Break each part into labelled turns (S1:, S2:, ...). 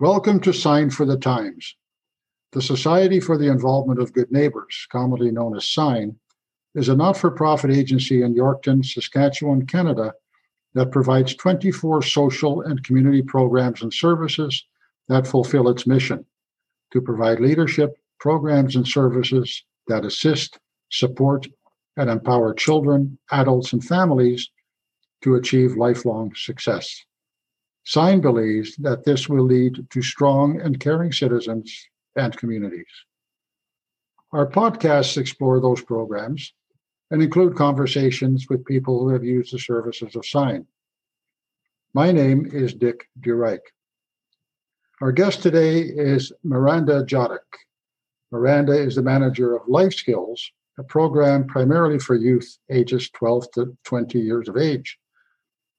S1: Welcome to Sign for the Times. The Society for the Involvement of Good Neighbors, commonly known as SIGN, is a not for profit agency in Yorkton, Saskatchewan, Canada, that provides 24 social and community programs and services that fulfill its mission to provide leadership, programs, and services that assist, support, and empower children, adults, and families to achieve lifelong success. SIGN believes that this will lead to strong and caring citizens and communities. Our podcasts explore those programs and include conversations with people who have used the services of SIGN. My name is Dick DeRyk. Our guest today is Miranda Jodek. Miranda is the manager of Life Skills, a program primarily for youth ages 12 to 20 years of age.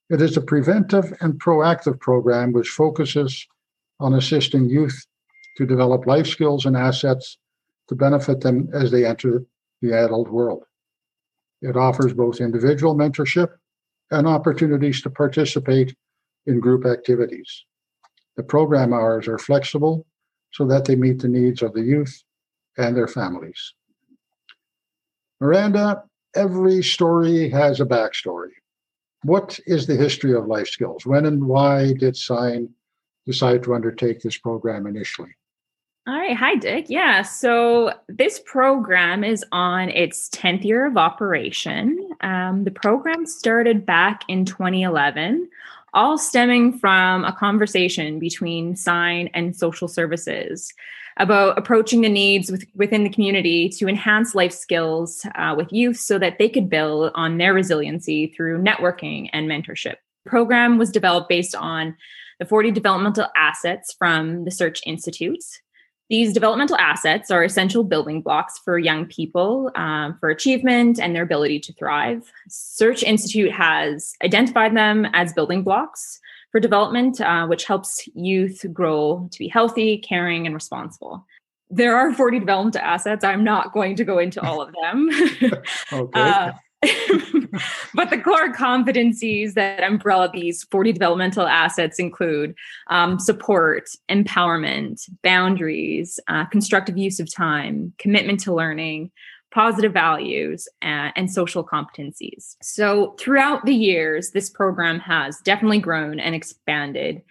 S1: It is a preventive and proactive program which focuses on assisting youth to develop life skills and assets to benefit them as they enter the adult world. It offers both individual mentorship and opportunities to participate in group activities. The program hours are flexible so that they meet the needs of the youth and their families. Miranda, every story has a backstory. What is the history of life skills? When and why did SIGN decide to undertake this program initially?
S2: All right. Hi, Dick. Yeah. So this program is on its 10th year of operation. Um, the program started back in 2011, all stemming from a conversation between SIGN and social services about approaching the needs with, within the community to enhance life skills uh, with youth so that they could build on their resiliency through networking and mentorship. The program was developed based on the 40 developmental assets from the Search Institute. These developmental assets are essential building blocks for young people um, for achievement and their ability to thrive. Search Institute has identified them as building blocks for development, uh, which helps youth grow to be healthy, caring, and responsible. There are 40 developmental assets. I'm not going to go into all of them. okay. Uh, but the core competencies that umbrella these 40 developmental assets include um, support, empowerment, boundaries, uh, constructive use of time, commitment to learning, positive values, uh, and social competencies. So, throughout the years, this program has definitely grown and expanded.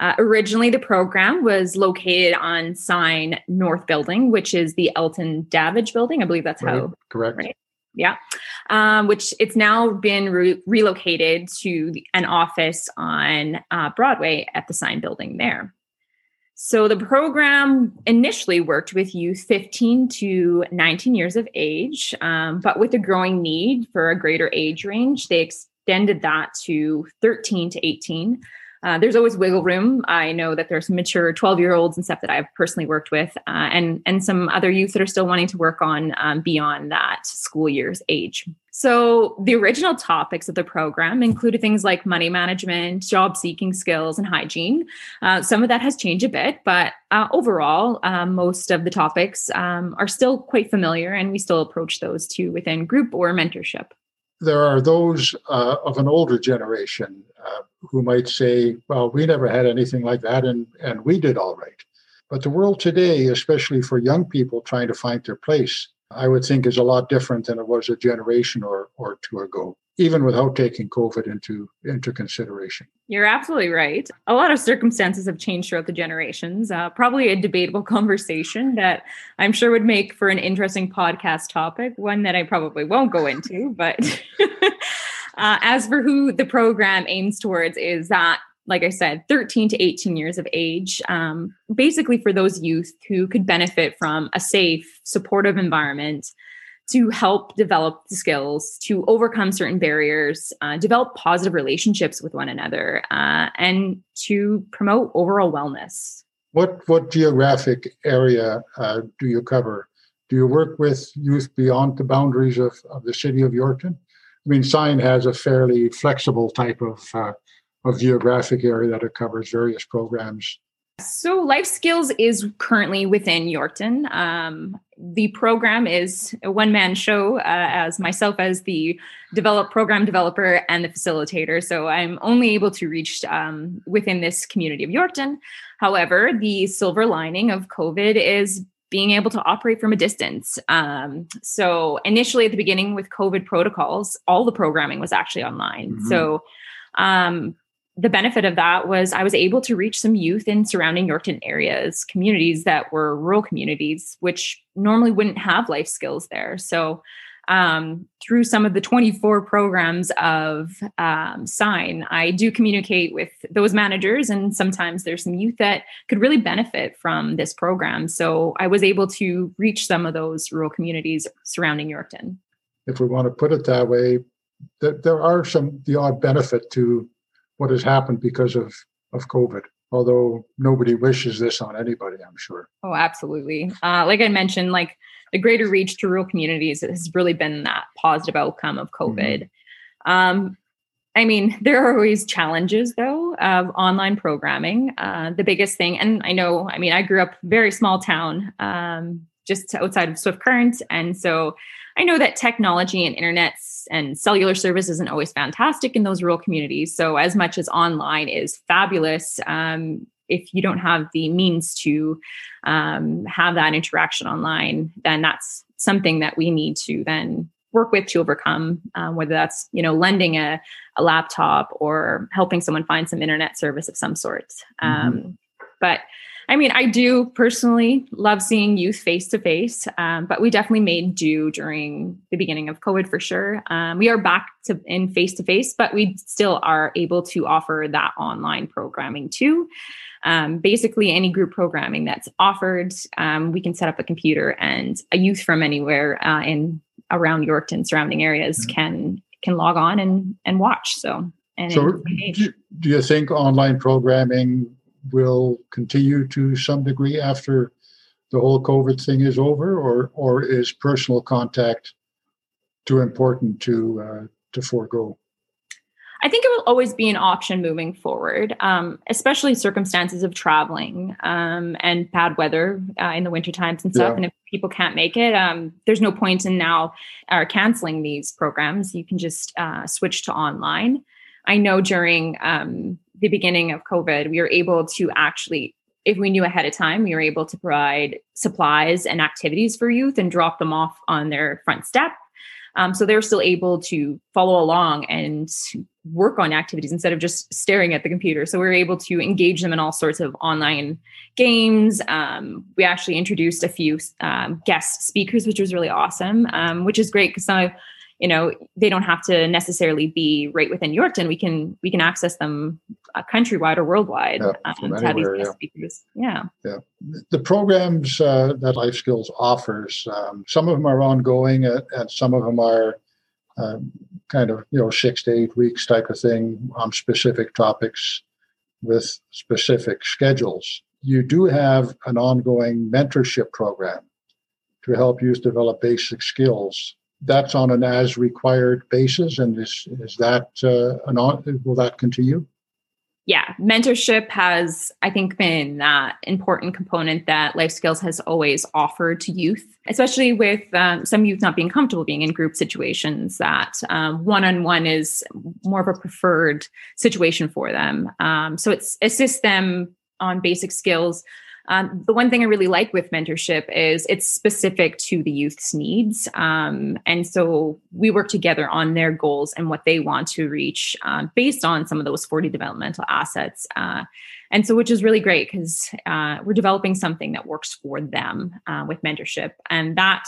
S2: Uh, originally, the program was located on SIGN North Building, which is the Elton Davidge Building. I believe that's right. how.
S1: Correct. Right?
S2: Yeah. Um, which it's now been re- relocated to an office on uh, Broadway at the SIGN Building there. So the program initially worked with youth 15 to 19 years of age, um, but with a growing need for a greater age range, they extended that to 13 to 18. Uh, there's always wiggle room. I know that there's mature 12 year olds and stuff that I've personally worked with, uh, and and some other youth that are still wanting to work on um, beyond that school year's age. So the original topics of the program included things like money management, job seeking skills, and hygiene. Uh, some of that has changed a bit, but uh, overall, um, most of the topics um, are still quite familiar, and we still approach those too within group or mentorship
S1: there are those uh, of an older generation uh, who might say, well, we never had anything like that and, and we did all right. But the world today, especially for young people trying to find their place, I would think is a lot different than it was a generation or, or two ago even without taking COVID into into consideration.
S2: You're absolutely right. A lot of circumstances have changed throughout the generations. Uh, probably a debatable conversation that I'm sure would make for an interesting podcast topic, one that I probably won't go into. But uh, as for who the program aims towards, is that like I said, 13 to 18 years of age, um, basically for those youth who could benefit from a safe, supportive environment to help develop the skills to overcome certain barriers, uh, develop positive relationships with one another, uh, and to promote overall wellness.
S1: What what geographic area uh, do you cover? Do you work with youth beyond the boundaries of, of the city of Yorkton? I mean, SIGN has a fairly flexible type of uh, of geographic area that it covers various programs
S2: So, Life Skills is currently within Yorkton. Um, the program is a one man show, uh, as myself as the develop program developer and the facilitator. So, I'm only able to reach um, within this community of Yorkton. However, the silver lining of COVID is being able to operate from a distance. Um, so, initially at the beginning with COVID protocols, all the programming was actually online. Mm-hmm. So, um, the benefit of that was I was able to reach some youth in surrounding Yorkton areas, communities that were rural communities, which normally wouldn't have life skills there. So, um, through some of the 24 programs of um, Sign, I do communicate with those managers, and sometimes there's some youth that could really benefit from this program. So, I was able to reach some of those rural communities surrounding Yorkton.
S1: If we want to put it that way, there are some the odd benefit to what has happened because of of COVID. Although nobody wishes this on anybody, I'm sure.
S2: Oh, absolutely. Uh, like I mentioned, like the greater reach to rural communities has really been that positive outcome of COVID. Mm-hmm. Um, I mean, there are always challenges though of online programming. Uh, the biggest thing, and I know, I mean, I grew up very small town, um, just outside of Swift Current, and so I know that technology and internet and cellular service isn't always fantastic in those rural communities. So, as much as online is fabulous, um, if you don't have the means to um, have that interaction online, then that's something that we need to then work with to overcome um, whether that's you know lending a, a laptop or helping someone find some internet service of some sort mm-hmm. But I mean, I do personally love seeing youth face to face, but we definitely made do during the beginning of COVID for sure. Um, we are back to in face to face, but we still are able to offer that online programming too. Um, basically, any group programming that's offered, um, we can set up a computer, and a youth from anywhere uh, in around Yorkton surrounding areas mm-hmm. can can log on and and watch. So. And
S1: so, do, do you think online programming will continue to some degree after the whole COVID thing is over, or or is personal contact too important to uh, to forego?
S2: I think it will always be an option moving forward, um, especially circumstances of traveling um, and bad weather uh, in the winter times and stuff. Yeah. And if people can't make it, um, there's no point in now uh, canceling these programs. You can just uh, switch to online. I know during um, the beginning of COVID, we were able to actually, if we knew ahead of time, we were able to provide supplies and activities for youth and drop them off on their front step. Um, so they're still able to follow along and work on activities instead of just staring at the computer. So we are able to engage them in all sorts of online games. Um, we actually introduced a few um, guest speakers, which was really awesome, um, which is great because some you know they don't have to necessarily be right within Yorkton. We can we can access them uh, countrywide or worldwide yeah, um, to anywhere, yeah. speakers. Yeah,
S1: yeah. The programs uh, that Life Skills offers, um, some of them are ongoing, uh, and some of them are um, kind of you know six to eight weeks type of thing on specific topics with specific schedules. You do have an ongoing mentorship program to help youth develop basic skills that's on an as required basis and is is that uh, an on, will that continue?
S2: Yeah mentorship has i think been that important component that life skills has always offered to youth especially with um, some youth not being comfortable being in group situations that um, one-on-one is more of a preferred situation for them. Um, so it's assists them on basic skills um, the one thing I really like with mentorship is it's specific to the youth's needs. Um, and so we work together on their goals and what they want to reach uh, based on some of those 40 developmental assets. Uh, and so, which is really great because uh, we're developing something that works for them uh, with mentorship. And that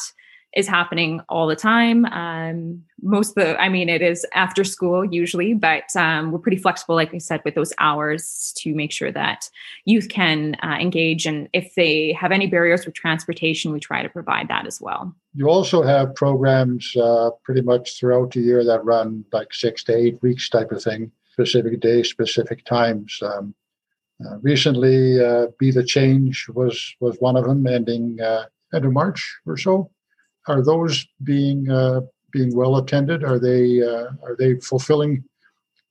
S2: is happening all the time. Um, most of the, I mean, it is after school usually, but um, we're pretty flexible, like I said, with those hours to make sure that youth can uh, engage. And if they have any barriers with transportation, we try to provide that as well.
S1: You also have programs uh, pretty much throughout the year that run like six to eight weeks type of thing, specific days, specific times. Um, uh, recently, uh, Be the Change was was one of them, ending uh, end of March or so are those being uh, being well attended? Are they uh, are they fulfilling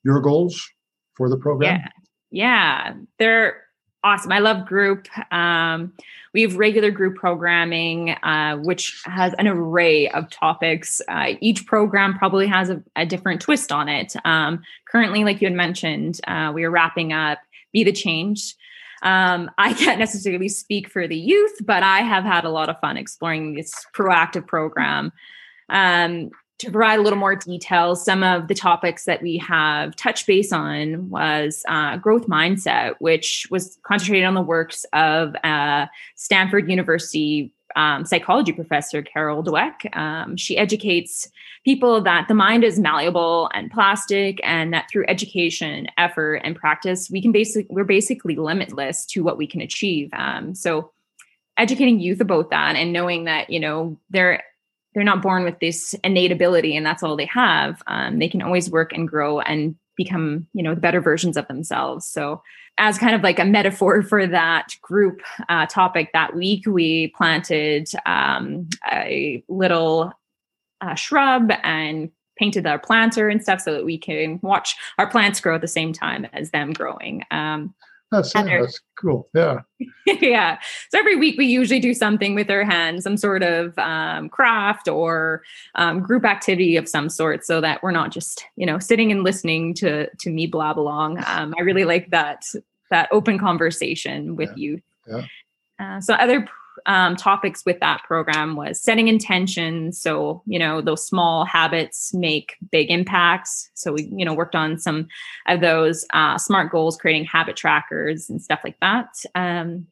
S1: your goals for the program?
S2: Yeah, yeah. They're awesome. I love group. Um, we have regular group programming, uh, which has an array of topics. Uh, each program probably has a, a different twist on it. Um, currently, like you had mentioned, uh, we are wrapping up Be the Change. Um, I can't necessarily speak for the youth, but I have had a lot of fun exploring this proactive program. Um, to provide a little more details, some of the topics that we have touched base on was uh, growth mindset, which was concentrated on the works of uh, Stanford University um, psychology professor Carol Dweck. Um, she educates people that the mind is malleable and plastic, and that through education, effort, and practice, we can basically we're basically limitless to what we can achieve. Um, so, educating youth about that and knowing that you know they're they're not born with this innate ability and that's all they have um, they can always work and grow and become you know better versions of themselves. So as kind of like a metaphor for that group uh, topic that week we planted um, a little uh, shrub and painted our planter and stuff so that we can watch our plants grow at the same time as them growing. Um,
S1: that's, yeah, that's cool. Yeah.
S2: yeah. So every week we usually do something with our hands, some sort of um, craft or um, group activity of some sort, so that we're not just you know sitting and listening to to me blab along. Um, I really like that that open conversation with
S1: yeah.
S2: you.
S1: Yeah.
S2: Uh, so other um, topics with that program was setting intentions. So, you know, those small habits make big impacts. So we, you know, worked on some of those uh, smart goals, creating habit trackers and stuff like that. Um,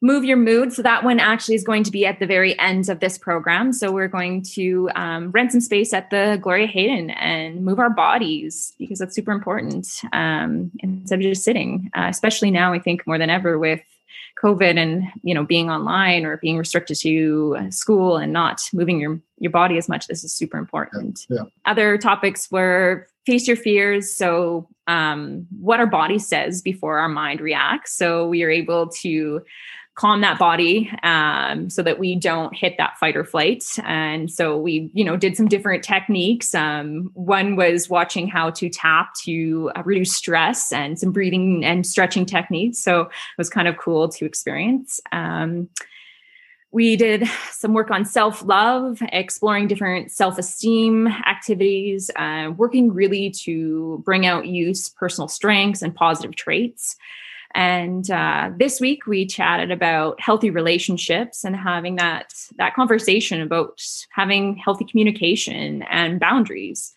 S2: move your mood. So that one actually is going to be at the very end of this program. So we're going to um, rent some space at the Gloria Hayden and move our bodies because that's super important um, instead of just sitting, uh, especially now, I think more than ever with COVID and you know being online or being restricted to school and not moving your your body as much. This is super important.
S1: Yeah.
S2: Other topics were face your fears. So um, what our body says before our mind reacts. So we are able to calm that body um, so that we don't hit that fight or flight. And so we you know did some different techniques. Um, one was watching how to tap to uh, reduce stress and some breathing and stretching techniques. So it was kind of cool to experience. Um, we did some work on self love, exploring different self esteem activities, uh, working really to bring out youth's personal strengths and positive traits. And uh, this week we chatted about healthy relationships and having that that conversation about having healthy communication and boundaries.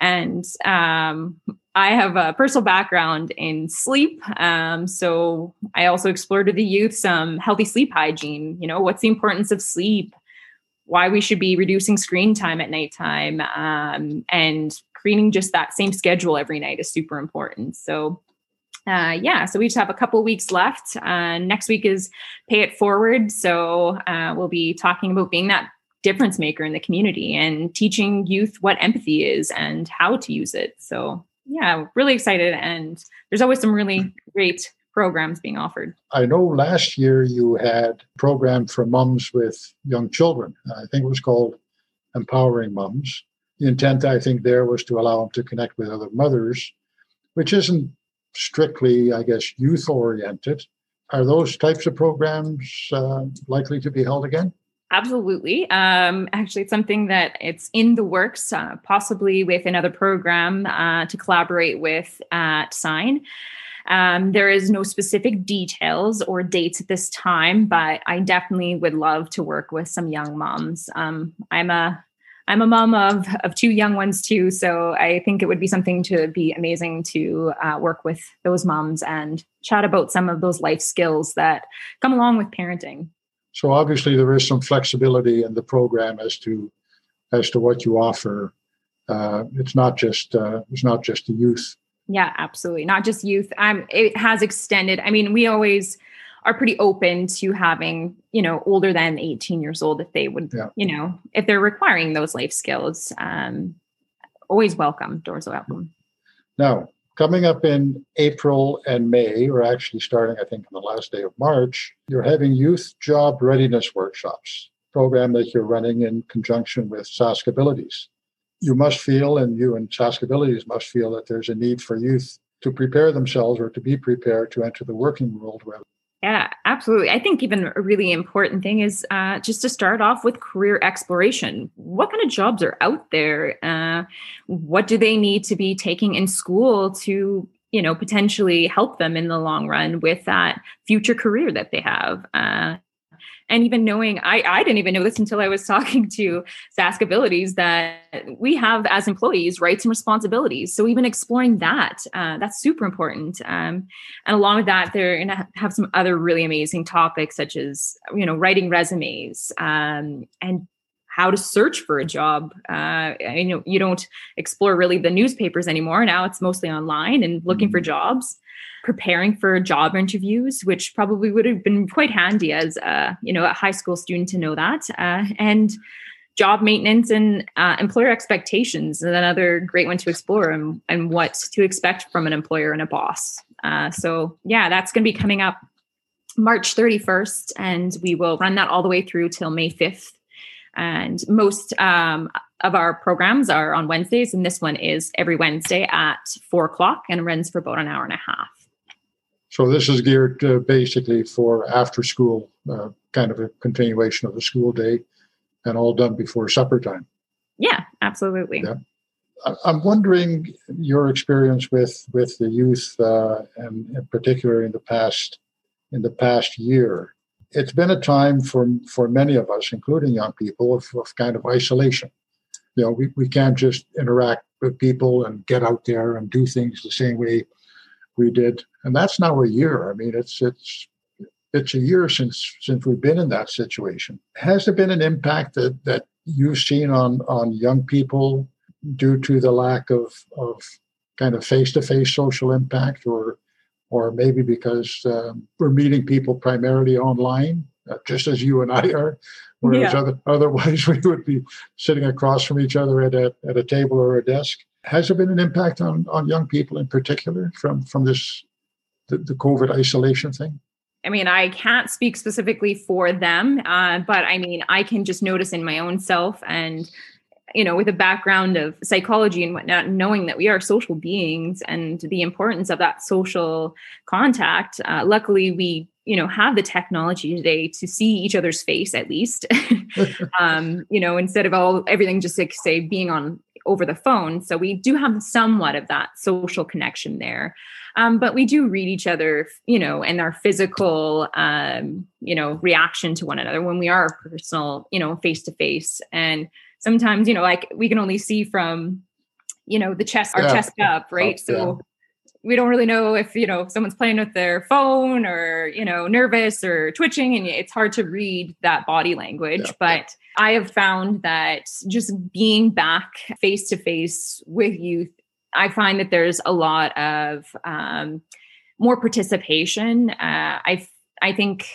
S2: And um, I have a personal background in sleep, um, so I also explored with the youth some healthy sleep hygiene. You know, what's the importance of sleep? Why we should be reducing screen time at nighttime, um, and creating just that same schedule every night is super important. So uh, yeah, so we just have a couple weeks left. Uh, next week is Pay It Forward. So uh, we'll be talking about being that difference maker in the community and teaching youth what empathy is and how to use it. So yeah, really excited. And there's always some really great programs being offered.
S1: I know last year you had a program for mums with young children. I think it was called Empowering Mums. The intent, I think, there was to allow them to connect with other mothers, which isn't strictly, I guess, youth oriented. Are those types of programs uh, likely to be held again?
S2: Absolutely. Um, actually, it's something that it's in the works, uh, possibly with another program uh, to collaborate with at Sign. Um, there is no specific details or dates at this time, but I definitely would love to work with some young moms. Um, I'm a I'm a mom of of two young ones too, so I think it would be something to be amazing to uh, work with those moms and chat about some of those life skills that come along with parenting.
S1: So obviously, there is some flexibility in the program as to as to what you offer. Uh, it's not just uh, it's not just the youth.
S2: Yeah, absolutely, not just youth. Um, it has extended. I mean, we always are pretty open to having you know older than 18 years old if they would yeah. you know if they're requiring those life skills um always welcome doors welcome
S1: now coming up in april and may or actually starting i think on the last day of march you're having youth job readiness workshops program that you're running in conjunction with SaskAbilities you must feel and you and SaskAbilities must feel that there's a need for youth to prepare themselves or to be prepared to enter the working world
S2: yeah, absolutely. I think even a really important thing is uh, just to start off with career exploration. What kind of jobs are out there? Uh, what do they need to be taking in school to, you know, potentially help them in the long run with that future career that they have? Uh, and even knowing I, I didn't even know this until i was talking to SaskAbilities that we have as employees rights and responsibilities. So even exploring that uh, that's super important. Um, and along with that they're going to have some other really amazing topics such as you know writing resumes um, and how to search for a job. Uh, you know, you don't explore really the newspapers anymore. Now it's mostly online and looking for mm-hmm. jobs preparing for job interviews, which probably would have been quite handy as a, you know a high school student to know that, uh, and job maintenance and uh, employer expectations is another great one to explore and, and what to expect from an employer and a boss. Uh, so yeah, that's going to be coming up March 31st, and we will run that all the way through till May 5th. And most um, of our programs are on Wednesdays, and this one is every Wednesday at four o'clock and runs for about an hour and a half.
S1: So this is geared uh, basically for after school, uh, kind of a continuation of the school day, and all done before supper time.
S2: Yeah, absolutely. Yeah.
S1: I'm wondering your experience with with the youth, uh, and in particular in the past in the past year. It's been a time for for many of us, including young people, of, of kind of isolation. You know, we, we can't just interact with people and get out there and do things the same way we did, and that's now a year. I mean, it's it's it's a year since since we've been in that situation. Has there been an impact that that you've seen on on young people due to the lack of of kind of face to face social impact, or or maybe because um, we're meeting people primarily online, uh, just as you and I are, whereas yeah. other, otherwise we would be sitting across from each other at a at a table or a desk. Has there been an impact on, on young people in particular from, from this, the, the COVID isolation thing?
S2: I mean, I can't speak specifically for them, uh, but I mean, I can just notice in my own self and, you know, with a background of psychology and whatnot, knowing that we are social beings and the importance of that social contact. Uh, luckily, we, you know, have the technology today to see each other's face at least. um, you know, instead of all everything just like say being on over the phone. So we do have somewhat of that social connection there. Um, but we do read each other, you know, and our physical, um, you know, reaction to one another when we are personal, you know, face to face. And sometimes, you know, like we can only see from, you know, the chest, our yeah. chest up, right? Oh, so we don't really know if you know someone's playing with their phone or you know nervous or twitching and it's hard to read that body language yeah. but i have found that just being back face to face with youth i find that there's a lot of um, more participation uh, i i think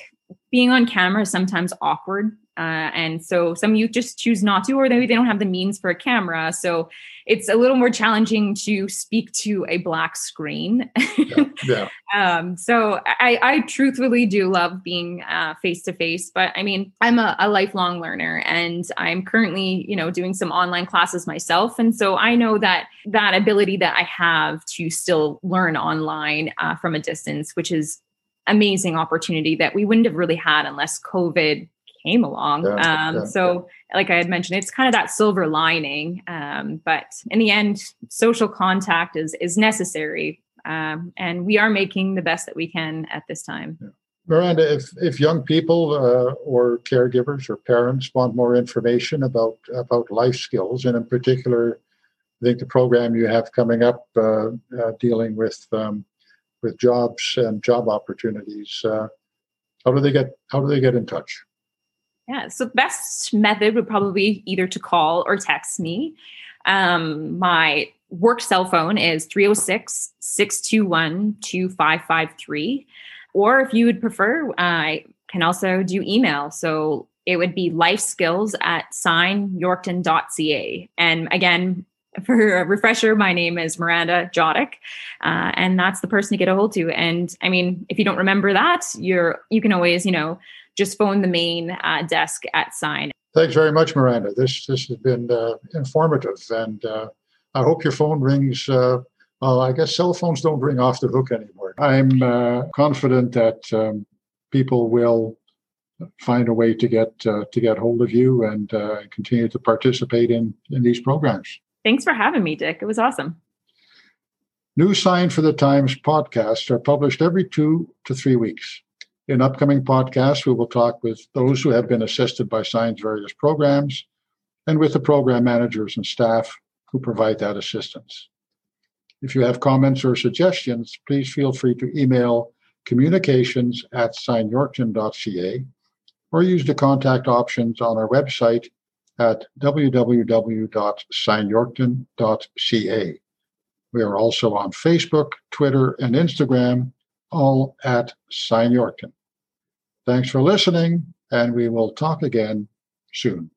S2: being on camera is sometimes awkward uh, and so some youth just choose not to, or maybe they don't have the means for a camera. So it's a little more challenging to speak to a black screen. yeah, yeah. um, so I, I, truthfully do love being face to face, but I mean, I'm a, a, lifelong learner and I'm currently, you know, doing some online classes myself. And so I know that that ability that I have to still learn online uh, from a distance, which is amazing opportunity that we wouldn't have really had unless COVID came along. Yeah, um, yeah, so, yeah. like I had mentioned, it's kind of that silver lining. Um, but in the end, social contact is is necessary, um, and we are making the best that we can at this time.
S1: Miranda, if if young people uh, or caregivers or parents want more information about about life skills, and in particular, I think the program you have coming up uh, uh, dealing with um, with jobs and job opportunities. Uh, how do they get how do they get in touch?
S2: Yeah. So the best method would probably either to call or text me. Um, my work cell phone is 306 621 2553. Or if you would prefer, I can also do email. So it would be life skills at signyorkton.ca. And again, for a refresher, my name is Miranda Jodick, uh, and that's the person to get a hold to. And I mean, if you don't remember that, you're you can always you know just phone the main uh, desk at Sign.
S1: Thanks very much, Miranda. This this has been uh, informative, and uh, I hope your phone rings uh, Well, I guess cell phones don't ring off the hook anymore. I'm uh, confident that um, people will find a way to get uh, to get hold of you and uh, continue to participate in in these programs.
S2: Thanks for having me, Dick. It was awesome.
S1: New Sign for the Times podcasts are published every two to three weeks. In upcoming podcasts, we will talk with those who have been assisted by Sign's various programs and with the program managers and staff who provide that assistance. If you have comments or suggestions, please feel free to email communications at signyorkton.ca or use the contact options on our website at www.signyorkton.ca. We are also on Facebook, Twitter, and Instagram, all at Sign Yorkton. Thanks for listening, and we will talk again soon.